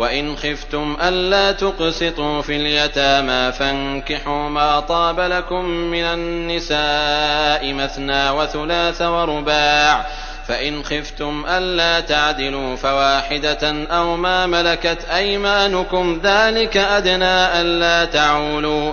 وإن خفتم ألا تقسطوا في اليتامى فانكحوا ما طاب لكم من النساء مثنى وثلاث ورباع فإن خفتم ألا تعدلوا فواحدة أو ما ملكت أيمانكم ذلك أدنى ألا تعولوا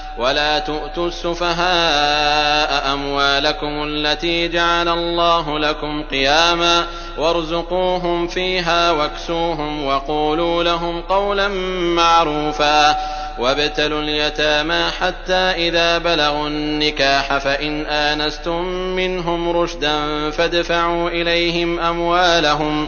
ولا تؤتوا السفهاء أموالكم التي جعل الله لكم قياما وارزقوهم فيها واكسوهم وقولوا لهم قولا معروفا وابتلوا اليتامى حتى إذا بلغوا النكاح فإن آنستم منهم رشدا فادفعوا إليهم أموالهم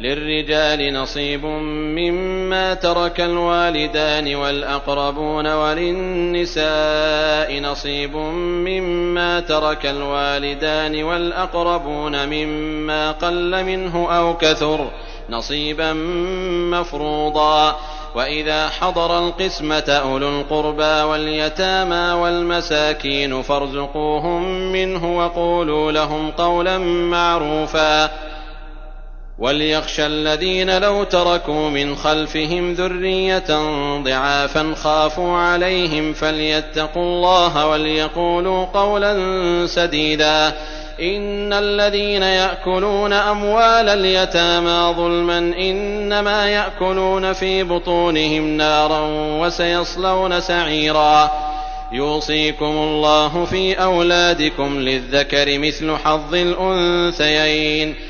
للرجال نصيب مما ترك الوالدان والأقربون وللنساء نصيب مما ترك الوالدان والأقربون مما قل منه أو كثر نصيبا مفروضا. وإذا حضر القسمة أولو القربى واليتامى والمساكين فارزقوهم منه وقولوا لهم قولا معروفا. وليخشى الذين لو تركوا من خلفهم ذرية ضعافا خافوا عليهم فليتقوا الله وليقولوا قولا سديدا إن الذين يأكلون أموال اليتامى ظلما إنما يأكلون في بطونهم نارا وسيصلون سعيرا يوصيكم الله في أولادكم للذكر مثل حظ الأنثيين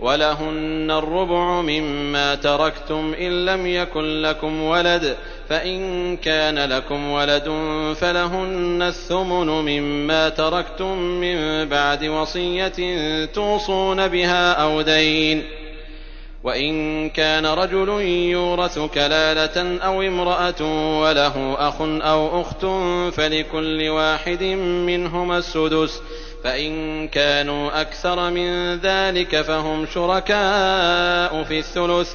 ولهن الربع مما تركتم إن لم يكن لكم ولد فإن كان لكم ولد فلهن الثمن مما تركتم من بعد وصية توصون بها أو دين. وإن كان رجل يورث كلالة أو امرأة وله أخ أو أخت فلكل واحد منهما السدس. فإن كانوا أكثر من ذلك فهم شركاء في الثلث.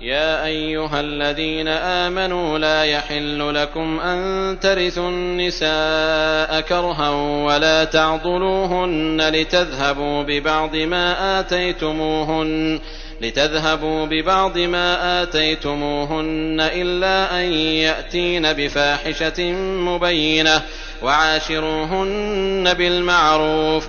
يا أيها الذين آمنوا لا يحل لكم أن ترثوا النساء كرها ولا تعضلوهن لتذهبوا ببعض ما آتيتموهن لتذهبوا ببعض ما آتيتموهن إلا أن يأتين بفاحشة مبينة وعاشروهن بالمعروف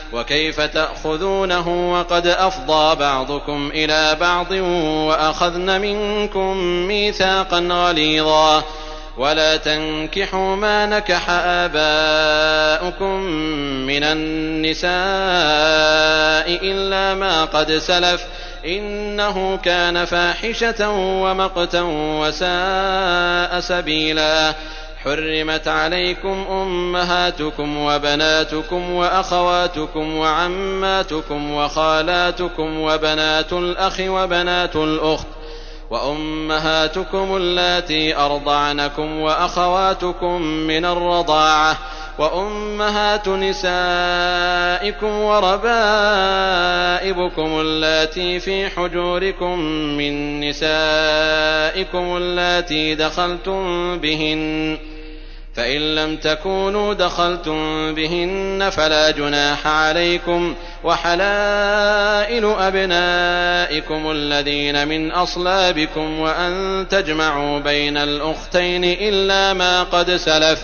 وكيف تأخذونه وقد أفضى بعضكم إلى بعض وأخذن منكم ميثاقا غليظا. ولا تنكحوا ما نكح آباؤكم من النساء إلا ما قد سلف. إنه كان فاحشة ومقتا وساء سبيلا. حرمت عليكم أمهاتكم وبناتكم وأخواتكم وعماتكم وخالاتكم وبنات الأخ وبنات الأخت وأمهاتكم اللاتي أرضعنكم وأخواتكم من الرضاعة وأمهات نسائكم وربائبكم اللاتي في حجوركم من نسائكم اللاتي دخلتم بهن فإن لم تكونوا دخلتم بهن فلا جناح عليكم وحلائل أبنائكم الذين من أصلابكم وأن تجمعوا بين الأختين إلا ما قد سلف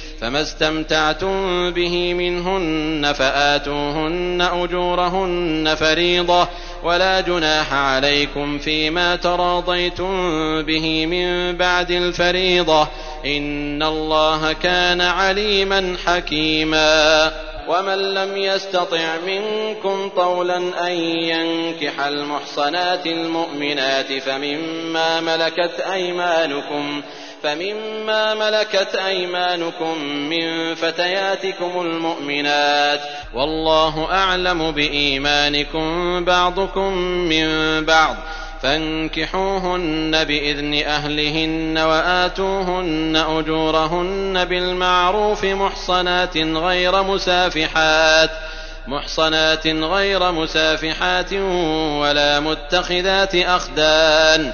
فما استمتعتم به منهن فآتوهن أجورهن فريضة ولا جناح عليكم فيما تراضيتم به من بعد الفريضة إن الله كان عليما حكيما ومن لم يستطع منكم طولا أن ينكح المحصنات المؤمنات فمما ملكت أيمانكم فمما ملكت أيمانكم من فتياتكم المؤمنات والله أعلم بإيمانكم بعضكم من بعض فانكحوهن بإذن أهلهن وآتوهن أجورهن بالمعروف محصنات غير مسافحات محصنات غير مسافحات ولا متخذات أخدان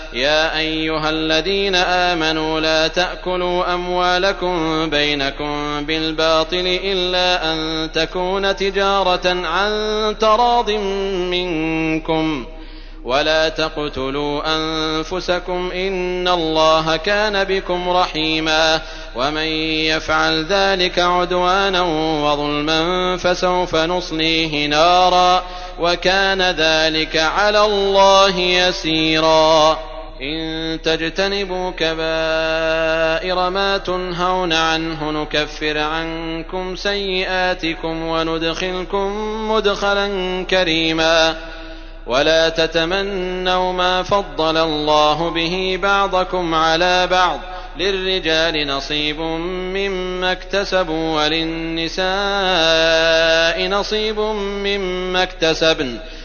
يا أيها الذين آمنوا لا تأكلوا أموالكم بينكم بالباطل إلا أن تكون تجارة عن تراض منكم ولا تقتلوا أنفسكم إن الله كان بكم رحيما ومن يفعل ذلك عدوانا وظلما فسوف نصليه نارا وكان ذلك على الله يسيرا إن تجتنبوا كبائر ما تنهون عنه نكفر عنكم سيئاتكم وندخلكم مدخلا كريما ولا تتمنوا ما فضل الله به بعضكم على بعض للرجال نصيب مما اكتسبوا وللنساء نصيب مما اكتسبن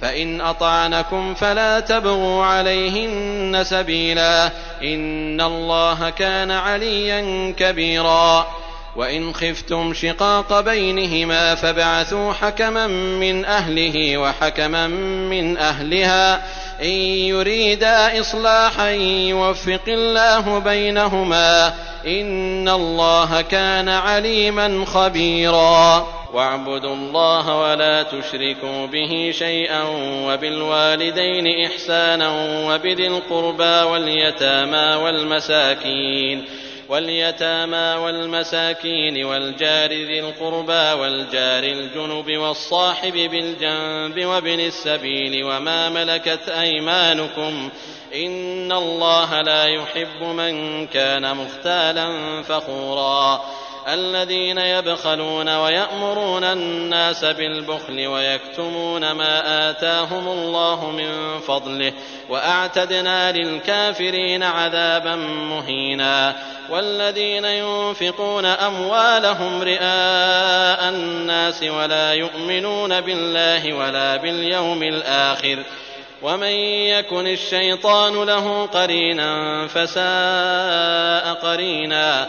فإن أطعنكم فلا تبغوا عليهن سبيلا إن الله كان عليا كبيرا وإن خفتم شقاق بينهما فابعثوا حكما من أهله وحكما من أهلها إن يريدا إصلاحا يوفق الله بينهما إن الله كان عليما خبيرا واعبدوا الله ولا تشركوا به شيئا وبالوالدين إحسانا وبذي القربى واليتامى والمساكين واليتامى والمساكين والجار ذي القربى والجار الجنب والصاحب بالجنب وابن السبيل وما ملكت أيمانكم إن الله لا يحب من كان مختالا فخورا الذين يبخلون ويأمرون الناس بالبخل ويكتمون ما آتاهم الله من فضله وأعتدنا للكافرين عذابا مهينا والذين ينفقون أموالهم رئاء الناس ولا يؤمنون بالله ولا باليوم الآخر ومن يكن الشيطان له قرينا فساء قرينا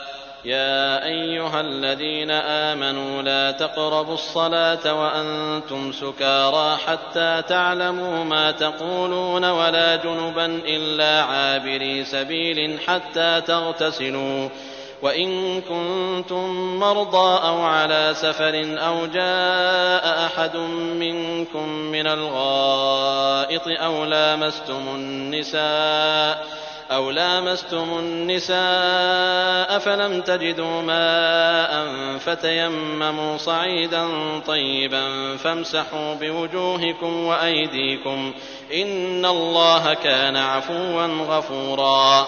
يا أيها الذين آمنوا لا تقربوا الصلاة وأنتم سكارى حتى تعلموا ما تقولون ولا جنبا إلا عابري سبيل حتى تغتسلوا وإن كنتم مرضى أو على سفر أو جاء أحد منكم من الغائط أو لامستم النساء أو لامستم النساء فلم تجدوا ماء فتيمموا صعيدا طيبا فامسحوا بوجوهكم وأيديكم إن الله كان عفوا غفورا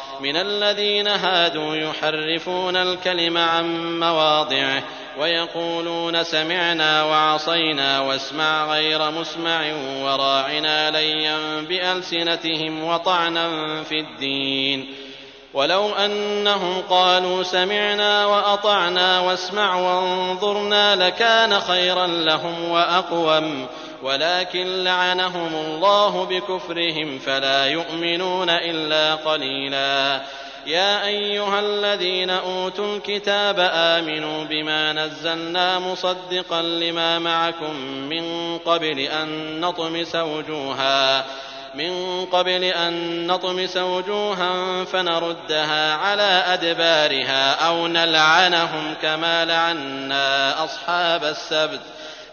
من الذين هادوا يحرفون الكلم عن مواضعه ويقولون سمعنا وعصينا واسمع غير مسمع وراعنا ليا بألسنتهم وطعنا في الدين. ولو أنهم قالوا سمعنا وأطعنا واسمع وانظرنا لكان خيرا لهم وأقوم. ولكن لعنهم الله بكفرهم فلا يؤمنون إلا قليلا. يا أيها الذين أوتوا الكتاب آمنوا بما نزلنا مصدقا لما معكم من قبل أن نطمس وجوها من قبل أن نطمس وجوها فنردها على أدبارها أو نلعنهم كما لعنا أصحاب السبت.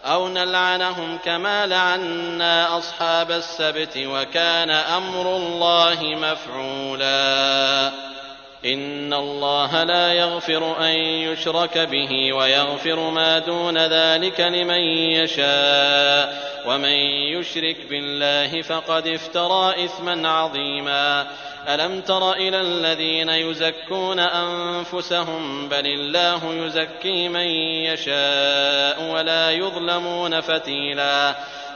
أو نلعنهم كما لعنا أصحاب السبت وكان أمر الله مفعولا إن الله لا يغفر أن يشرك به ويغفر ما دون ذلك لمن يشاء ومن يشرك بالله فقد افترى إثما عظيما ألم تر إلى الذين يزكون أنفسهم بل الله يزكي من يشاء ولا يظلمون فتيلا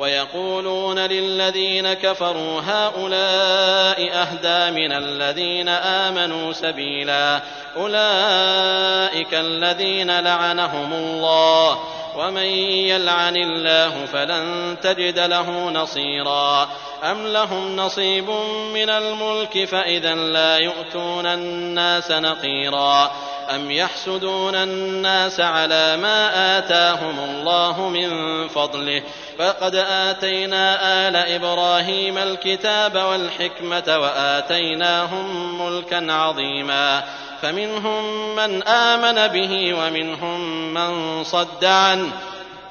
ويقولون للذين كفروا هؤلاء أهدى من الذين آمنوا سبيلا أولئك الذين لعنهم الله ومن يلعن الله فلن تجد له نصيرا أم لهم نصيب من الملك فإذا لا يؤتون الناس نقيرا أم يحسدون الناس على ما آتاهم الله من فضله فقد آتينا آل إبراهيم الكتاب والحكمة وآتيناهم ملكا عظيما فمنهم من آمن به ومنهم من صد عنه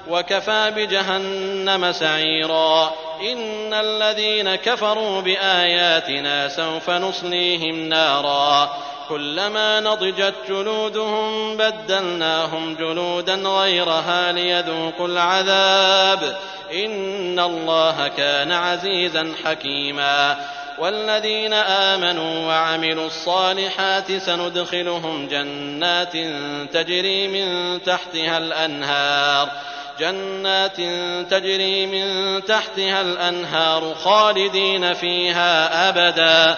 وكفى بجهنم سعيرا إن الذين كفروا بآياتنا سوف نصليهم نارا كلما نضجت جلودهم بدلناهم جلودا غيرها ليذوقوا العذاب. إن الله كان عزيزا حكيما. والذين آمنوا وعملوا الصالحات سندخلهم جنات تجري من تحتها الأنهار. جنات تجري من تحتها الأنهار خالدين فيها أبدا.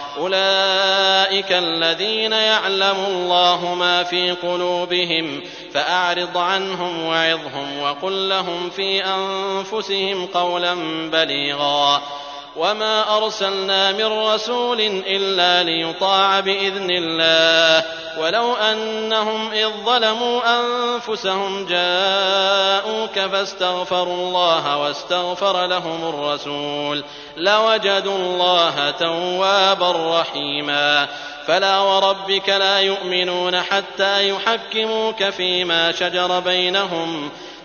أولئك الذين يعلم الله ما في قلوبهم فأعرض عنهم وعظهم وقل لهم في أنفسهم قولا بليغا. وما أرسلنا من رسول إلا ليطاع بإذن الله ولو أنهم إذ ظلموا أنفسهم جاءوك فاستغفروا الله واستغفر لهم الرسول لوجدوا الله توابا رحيما فلا وربك لا يؤمنون حتى يحكموك فيما شجر بينهم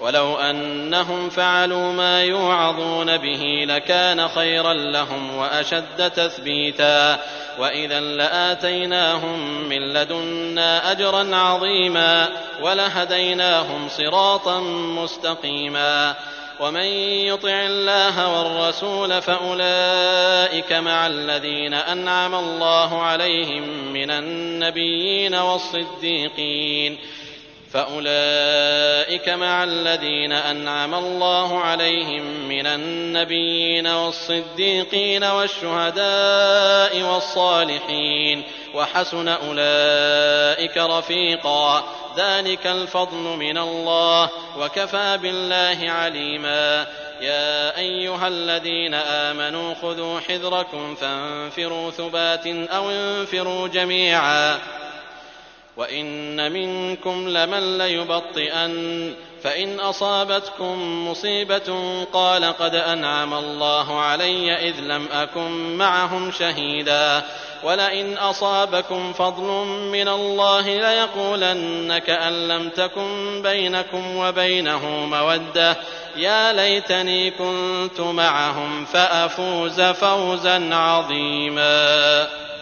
ولو أنهم فعلوا ما يوعظون به لكان خيرا لهم وأشد تثبيتا وإذا لآتيناهم من لدنا أجرا عظيما ولهديناهم صراطا مستقيما ومن يطع الله والرسول فأولئك مع الذين أنعم الله عليهم من النبيين والصديقين فأولئك مع الذين أنعم الله عليهم من النبيين والصديقين والشهداء والصالحين وحسن أولئك رفيقا. ذلك الفضل من الله وكفى بالله عليما. يا أيها الذين آمنوا خذوا حذركم فانفروا ثبات أو انفروا جميعا. وإن منكم لمن ليبطئن فإن أصابتكم مصيبة قال قد أنعم الله علي إذ لم أكن معهم شهيدا ولئن أصابكم فضل من الله ليقولن كأن لم تكن بينكم وبينه مودة يا ليتني كنت معهم فأفوز فوزا عظيما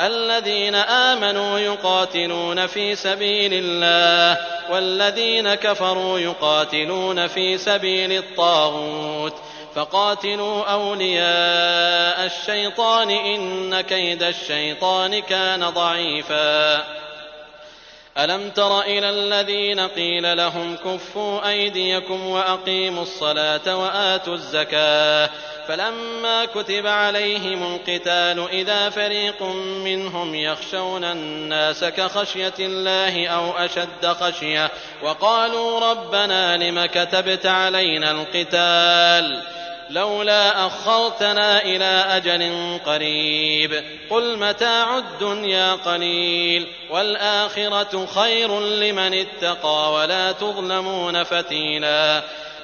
الذين آمنوا يقاتلون في سبيل الله والذين كفروا يقاتلون في سبيل الطاغوت. فقاتلوا أولياء الشيطان إن كيد الشيطان كان ضعيفا. ألم تر إلى الذين قيل لهم كفوا أيديكم وأقيموا الصلاة وآتوا الزكاة. فلما كتب عليهم القتال إذا فريق منهم يخشون الناس كخشية الله أو أشد خشية وقالوا ربنا لم كتبت علينا القتال لولا أخرتنا إلى أجل قريب قل متاع الدنيا قليل والآخرة خير لمن اتقى ولا تظلمون فتيلا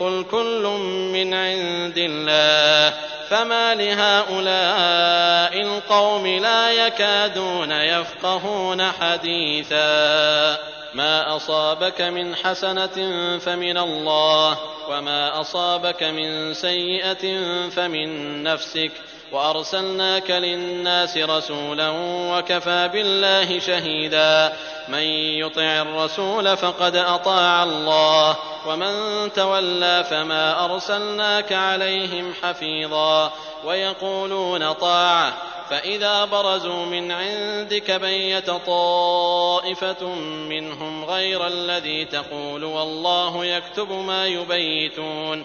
قل كل من عند الله فما لهؤلاء القوم لا يكادون يفقهون حديثا ما اصابك من حسنه فمن الله وما اصابك من سيئه فمن نفسك وأرسلناك للناس رسولا وكفى بالله شهيدا. من يطع الرسول فقد أطاع الله ومن تولى فما أرسلناك عليهم حفيظا. ويقولون طاعة فإذا برزوا من عندك بيت طائفة منهم غير الذي تقول والله يكتب ما يبيتون.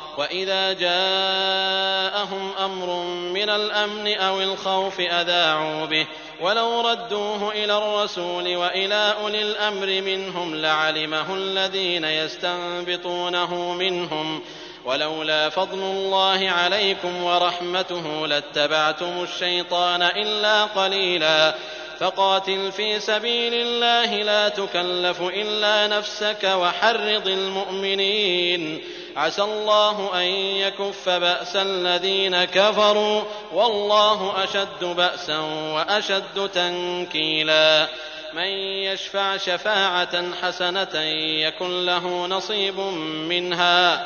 وإذا جاءهم أمر من الأمن أو الخوف أذاعوا به ولو ردوه إلى الرسول وإلى أولي الأمر منهم لعلمه الذين يستنبطونه منهم ولولا فضل الله عليكم ورحمته لاتبعتم الشيطان إلا قليلا فقاتل في سبيل الله لا تكلف إلا نفسك وحرض المؤمنين. عسى الله أن يكف بأس الذين كفروا والله أشد بأسا وأشد تنكيلا. من يشفع شفاعة حسنة يكن له نصيب منها.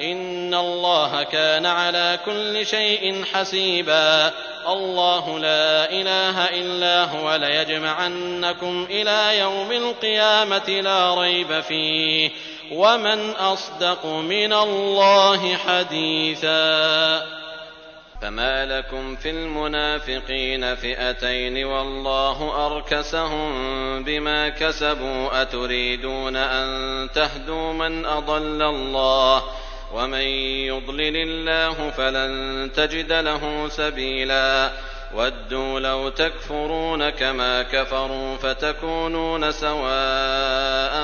إن الله كان على كل شيء حسيبا. الله لا إله إلا هو ليجمعنكم إلى يوم القيامة لا ريب فيه. ومن أصدق من الله حديثا. فما لكم في المنافقين فئتين والله أركسهم بما كسبوا. أتريدون أن تهدوا من أضل الله؟ ومن يضلل الله فلن تجد له سبيلا. ودوا لو تكفرون كما كفروا فتكونون سواء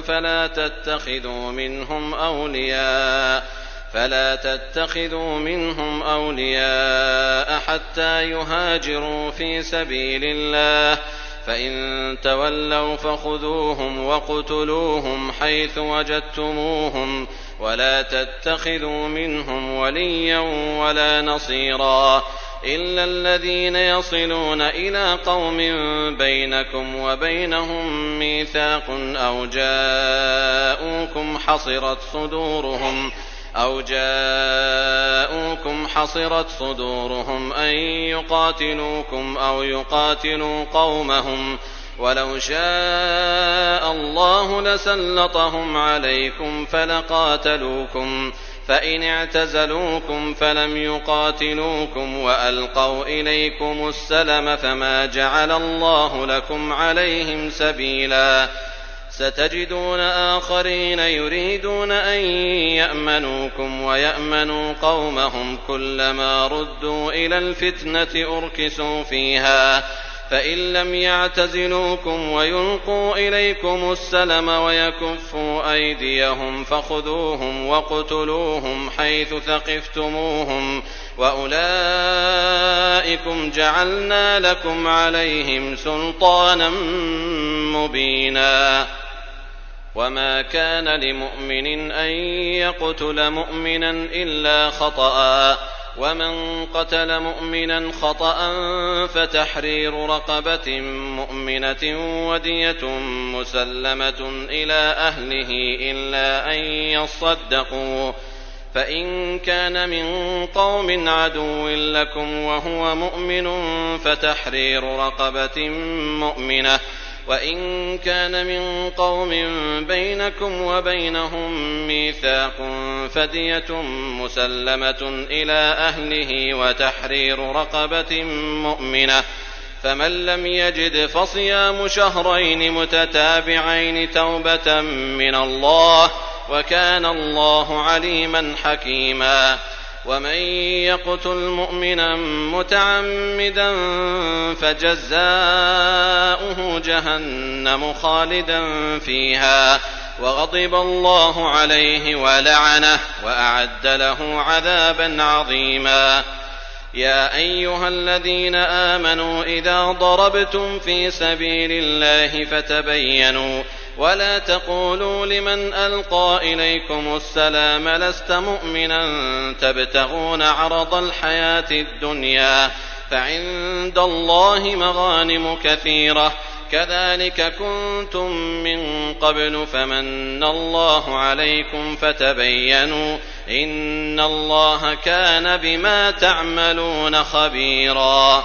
فلا تتخذوا منهم أولياء. فلا تتخذوا منهم أولياء حتى يهاجروا في سبيل الله. فإن تولوا فخذوهم وقتلوهم حيث وجدتموهم ولا تتخذوا منهم وليا ولا نصيرا إلا الذين يصلون إلى قوم بينكم وبينهم ميثاق أو جاءوكم حصرت صدورهم أو جاءوكم حصرت صدورهم أن يقاتلوكم أو يقاتلوا قومهم ولو شاء الله لسلطهم عليكم فلقاتلوكم فإن اعتزلوكم فلم يقاتلوكم وألقوا إليكم السلم فما جعل الله لكم عليهم سبيلا ستجدون آخرين يريدون أن يأمنوكم ويأمنوا قومهم كلما ردوا إلى الفتنة أركسوا فيها. فإن لم يعتزلوكم ويلقوا إليكم السلم ويكفوا أيديهم فخذوهم وقتلوهم حيث ثقفتموهم وأولئكم جعلنا لكم عليهم سلطانا مبينا. وما كان لمؤمن أن يقتل مؤمنا إلا خطأ ومن قتل مؤمنا خطأ فتحرير رقبة مؤمنة ودية مسلمة إلى أهله إلا أن يصدقوا فإن كان من قوم عدو لكم وهو مؤمن فتحرير رقبة مؤمنة وإن كان من قوم بينكم وبينهم ميثاق فدية مسلمة إلى أهله وتحرير رقبة مؤمنة فمن لم يجد فصيام شهرين متتابعين توبة من الله وكان الله عليما حكيما ومن يقتل مؤمنا متعمدا فجزاؤه جهنم خالدا فيها وغضب الله عليه ولعنه وأعد له عذابا عظيما. يا أيها الذين آمنوا إذا ضربتم في سبيل الله فتبينوا ولا تقولوا لمن القى اليكم السلام لست مؤمنا تبتغون عرض الحياة الدنيا فعند الله مغانم كثيره كذلك كنتم من قبل فمن الله عليكم فتبينوا ان الله كان بما تعملون خبيرا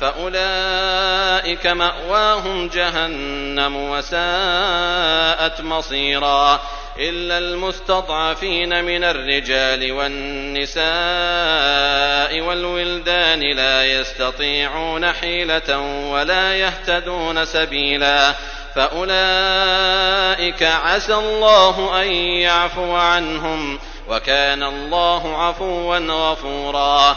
فأولئك مأواهم جهنم وساءت مصيرا إلا المستضعفين من الرجال والنساء والولدان لا يستطيعون حيلة ولا يهتدون سبيلا فأولئك عسى الله أن يعفو عنهم وكان الله عفوا غفورا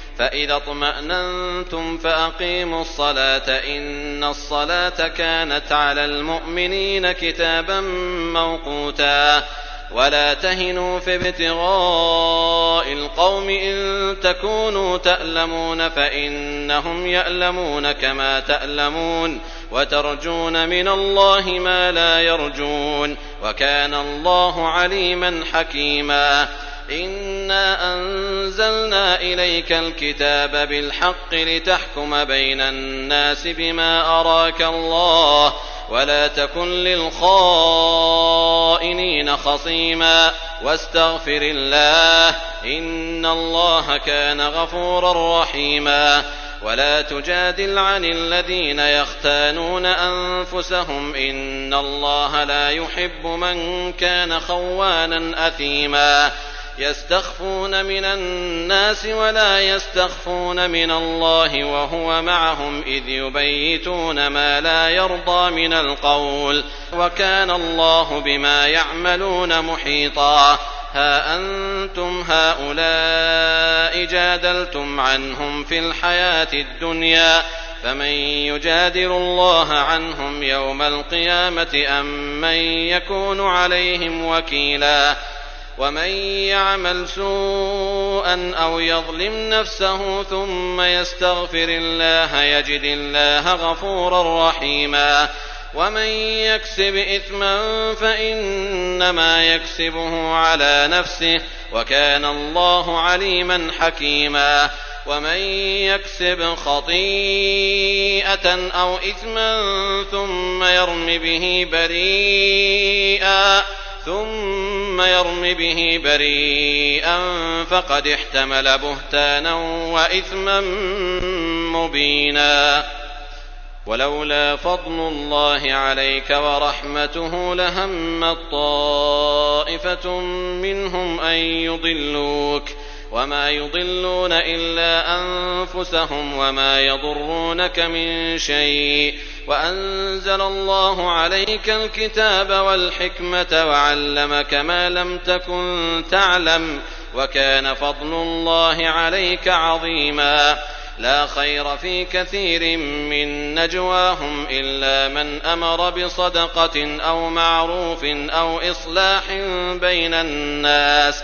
فإذا اطمأننتم فأقيموا الصلاة إن الصلاة كانت على المؤمنين كتابا موقوتا ولا تهنوا في ابتغاء القوم إن تكونوا تألمون فإنهم يألمون كما تألمون وترجون من الله ما لا يرجون وكان الله عليما حكيما إنا أنزلنا إليك الكتاب بالحق لتحكم بين الناس بما أراك الله ولا تكن للخائنين خصيما واستغفر الله إن الله كان غفورا رحيما ولا تجادل عن الذين يختانون أنفسهم إن الله لا يحب من كان خوانا أثيما يستخفون من الناس ولا يستخفون من الله وهو معهم إذ يبيتون ما لا يرضى من القول وكان الله بما يعملون محيطا ها أنتم هؤلاء جادلتم عنهم في الحياة الدنيا فمن يجادل الله عنهم يوم القيامة أم من يكون عليهم وكيلا ومن يعمل سوءا أو يظلم نفسه ثم يستغفر الله يجد الله غفورا رحيما ومن يكسب إثما فإنما يكسبه على نفسه وكان الله عليما حكيما ومن يكسب خطيئة أو إثما ثم يرم به بريئا ثم يرم به بريئا فقد احتمل بهتانا وإثما مبينا. ولولا فضل الله عليك ورحمته لهمت طائفة منهم أن يضلوك. وما يضلون إلا أنفسهم وما يضرونك من شيء وأنزل الله عليك الكتاب والحكمة وعلمك ما لم تكن تعلم وكان فضل الله عليك عظيما لا خير في كثير من نجواهم إلا من أمر بصدقة أو معروف أو إصلاح بين الناس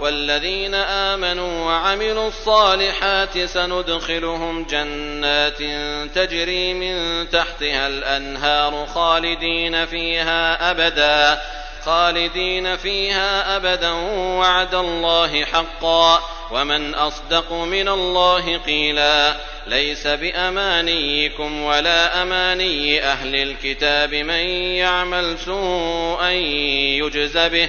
والذين آمنوا وعملوا الصالحات سندخلهم جنات تجري من تحتها الأنهار خالدين فيها أبدا خالدين فيها أبدا وعد الله حقا. ومن أصدق من الله قيلا ليس بأمانيكم ولا أماني أهل الكتاب من يعمل سوءا يجز به.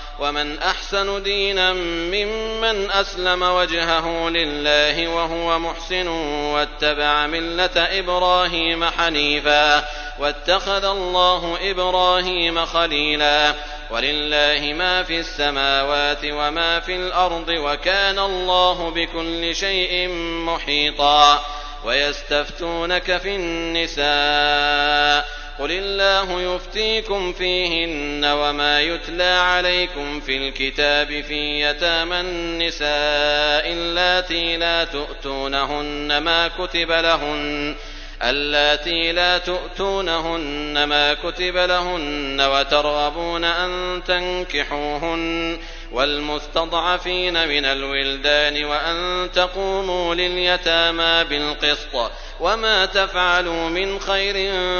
ومن أحسن دينا ممن أسلم وجهه لله وهو محسن واتبع ملة إبراهيم حنيفا واتخذ الله إبراهيم خليلا ولله ما في السماوات وما في الأرض وكان الله بكل شيء محيطا ويستفتونك في النساء قل الله يفتيكم فيهن وما يتلى عليكم في الكتاب في يتامى النساء اللاتي لا تؤتونهن ما كتب لهن اللاتي لا تؤتونهن ما كتب لهن وترغبون أن تنكحوهن والمستضعفين من الولدان وأن تقوموا لليتامى بالقسط وما تفعلوا من خير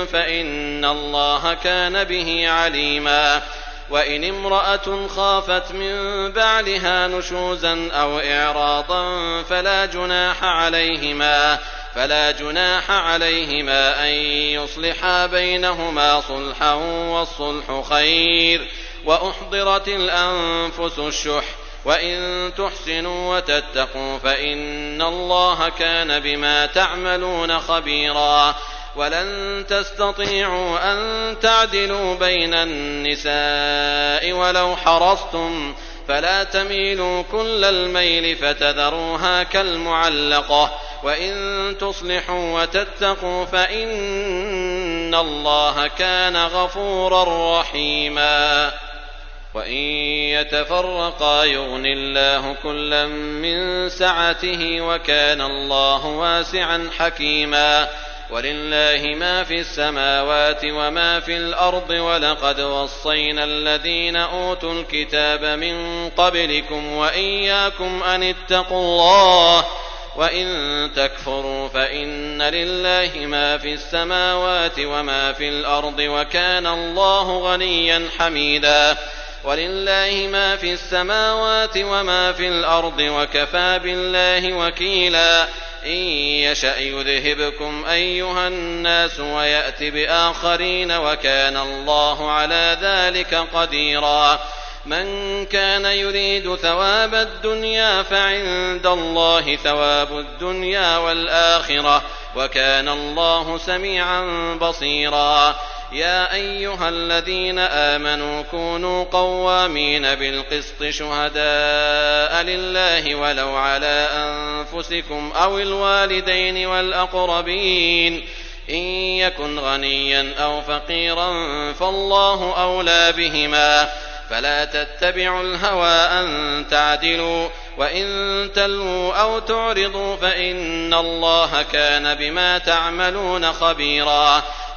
فإن الله كان به عليما وإن امرأة خافت من بعلها نشوزا أو إعراضا فلا جناح عليهما فلا جناح عليهما أن يصلحا بينهما صلحا والصلح خير وأحضرت الأنفس الشح وإن تحسنوا وتتقوا فإن الله كان بما تعملون خبيرا. ولن تستطيعوا أن تعدلوا بين النساء ولو حرصتم فلا تميلوا كل الميل فتذروها كالمعلقة. وإن تصلحوا وتتقوا فإن الله كان غفورا رحيما. وإن يتفرقا يغن الله كلا من سعته وكان الله واسعا حكيما ولله ما في السماوات وما في الأرض ولقد وصينا الذين أوتوا الكتاب من قبلكم وإياكم أن اتقوا الله وإن تكفروا فإن لله ما في السماوات وما في الأرض وكان الله غنيا حميدا ولله ما في السماوات وما في الأرض وكفى بالله وكيلا إن يشأ يذهبكم أيها الناس ويأت بآخرين وكان الله على ذلك قديرا من كان يريد ثواب الدنيا فعند الله ثواب الدنيا والآخرة وكان الله سميعا بصيرا يا أيها الذين آمنوا كونوا قوامين بالقسط شهداء لله ولو على أنفسكم أو الوالدين والأقربين. إن يكن غنيا أو فقيرا فالله أولى بهما. فلا تتبعوا الهوى أن تعدلوا وإن تلووا أو تعرضوا فإن الله كان بما تعملون خبيرا.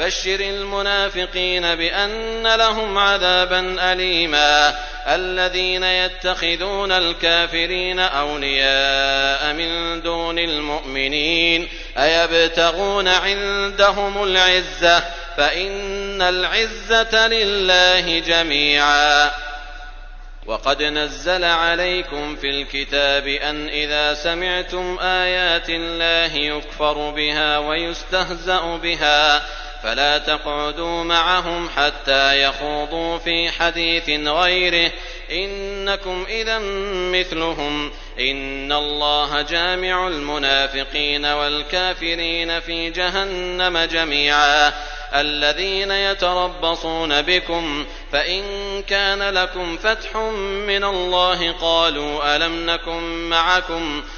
بشر المنافقين بأن لهم عذابا أليما. الذين يتخذون الكافرين أولياء من دون المؤمنين أيبتغون عندهم العزة؟ فإن العزة لله جميعا. وقد نزل عليكم في الكتاب أن إذا سمعتم آيات الله يكفر بها ويستهزأ بها. فلا تقعدوا معهم حتى يخوضوا في حديث غيره. إنكم إذا مثلهم. إن الله جامع المنافقين والكافرين في جهنم جميعا. الذين يتربصون بكم فإن كان لكم فتح من الله قالوا ألم نكن معكم؟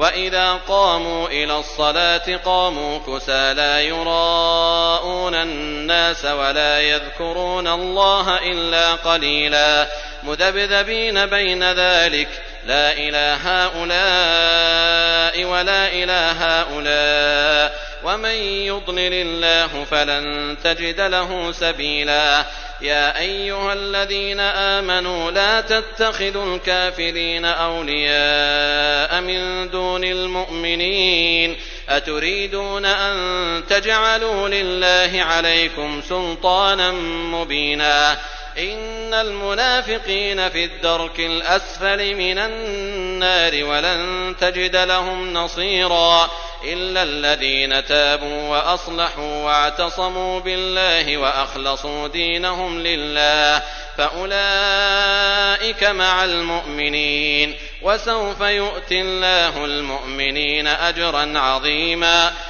وإذا قاموا إلى الصلاة قاموا كسى لا يراءون الناس ولا يذكرون الله إلا قليلا مذبذبين بين ذلك لا إلى هؤلاء ولا إلى هؤلاء. ومن يضلل الله فلن تجد له سبيلا. يا أيها الذين آمنوا لا تتخذوا الكافرين أولياء من دون المؤمنين. أتريدون أن تجعلوا لله عليكم سلطانا مبينا. إن المنافقين في الدرك الأسفل من النار ولن تجد لهم نصيرا إلا الذين تابوا وأصلحوا واعتصموا بالله وأخلصوا دينهم لله فأولئك مع المؤمنين وسوف يؤتي الله المؤمنين أجرا عظيما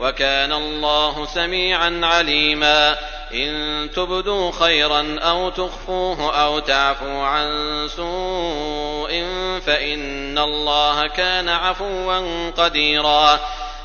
وكان الله سميعا عليما. إن تبدوا خيرا أو تخفوه أو تعفوا عن سوء فإن الله كان عفوا قديرا.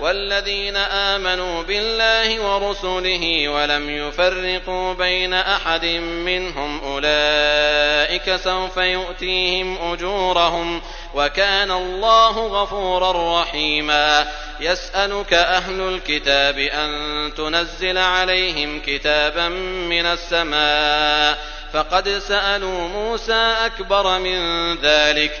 والذين آمنوا بالله ورسله ولم يفرقوا بين أحد منهم أولئك سوف يؤتيهم أجورهم وكان الله غفورا رحيما. يسألك أهل الكتاب أن تنزل عليهم كتابا من السماء. فقد سألوا موسى أكبر من ذلك.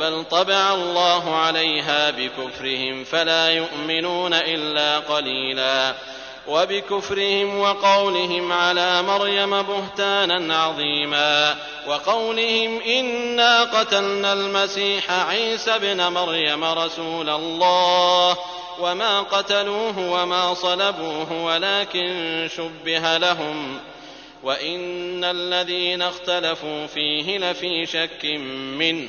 بل طبع الله عليها بكفرهم فلا يؤمنون إلا قليلا وبكفرهم وقولهم على مريم بهتانا عظيما وقولهم إنا قتلنا المسيح عيسى ابن مريم رسول الله وما قتلوه وما صلبوه ولكن شبه لهم وإن الذين اختلفوا فيه لفي شك منه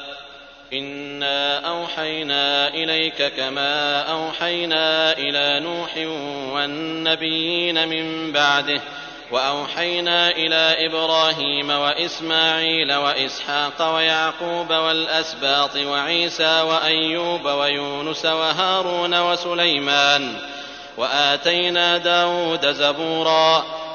إنا أوحينا إليك كما أوحينا إلى نوح والنبيين من بعده واوحينا إلى إبراهيم واسماعيل واسحاق ويعقوب والاسباط وعيسى وايوب ويونس وهارون وسليمان واتينا داود زبورا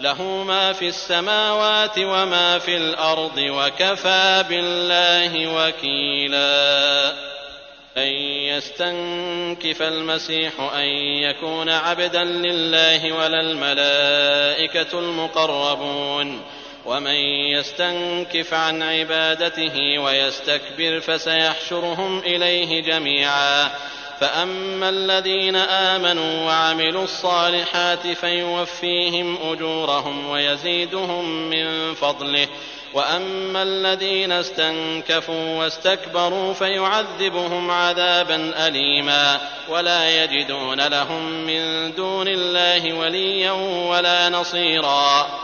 له ما في السماوات وما في الأرض وكفى بالله وكيلا. أن يستنكف المسيح أن يكون عبدا لله ولا الملائكة المقربون. ومن يستنكف عن عبادته ويستكبر فسيحشرهم إليه جميعا. فاما الذين امنوا وعملوا الصالحات فيوفيهم اجورهم ويزيدهم من فضله واما الذين استنكفوا واستكبروا فيعذبهم عذابا اليما ولا يجدون لهم من دون الله وليا ولا نصيرا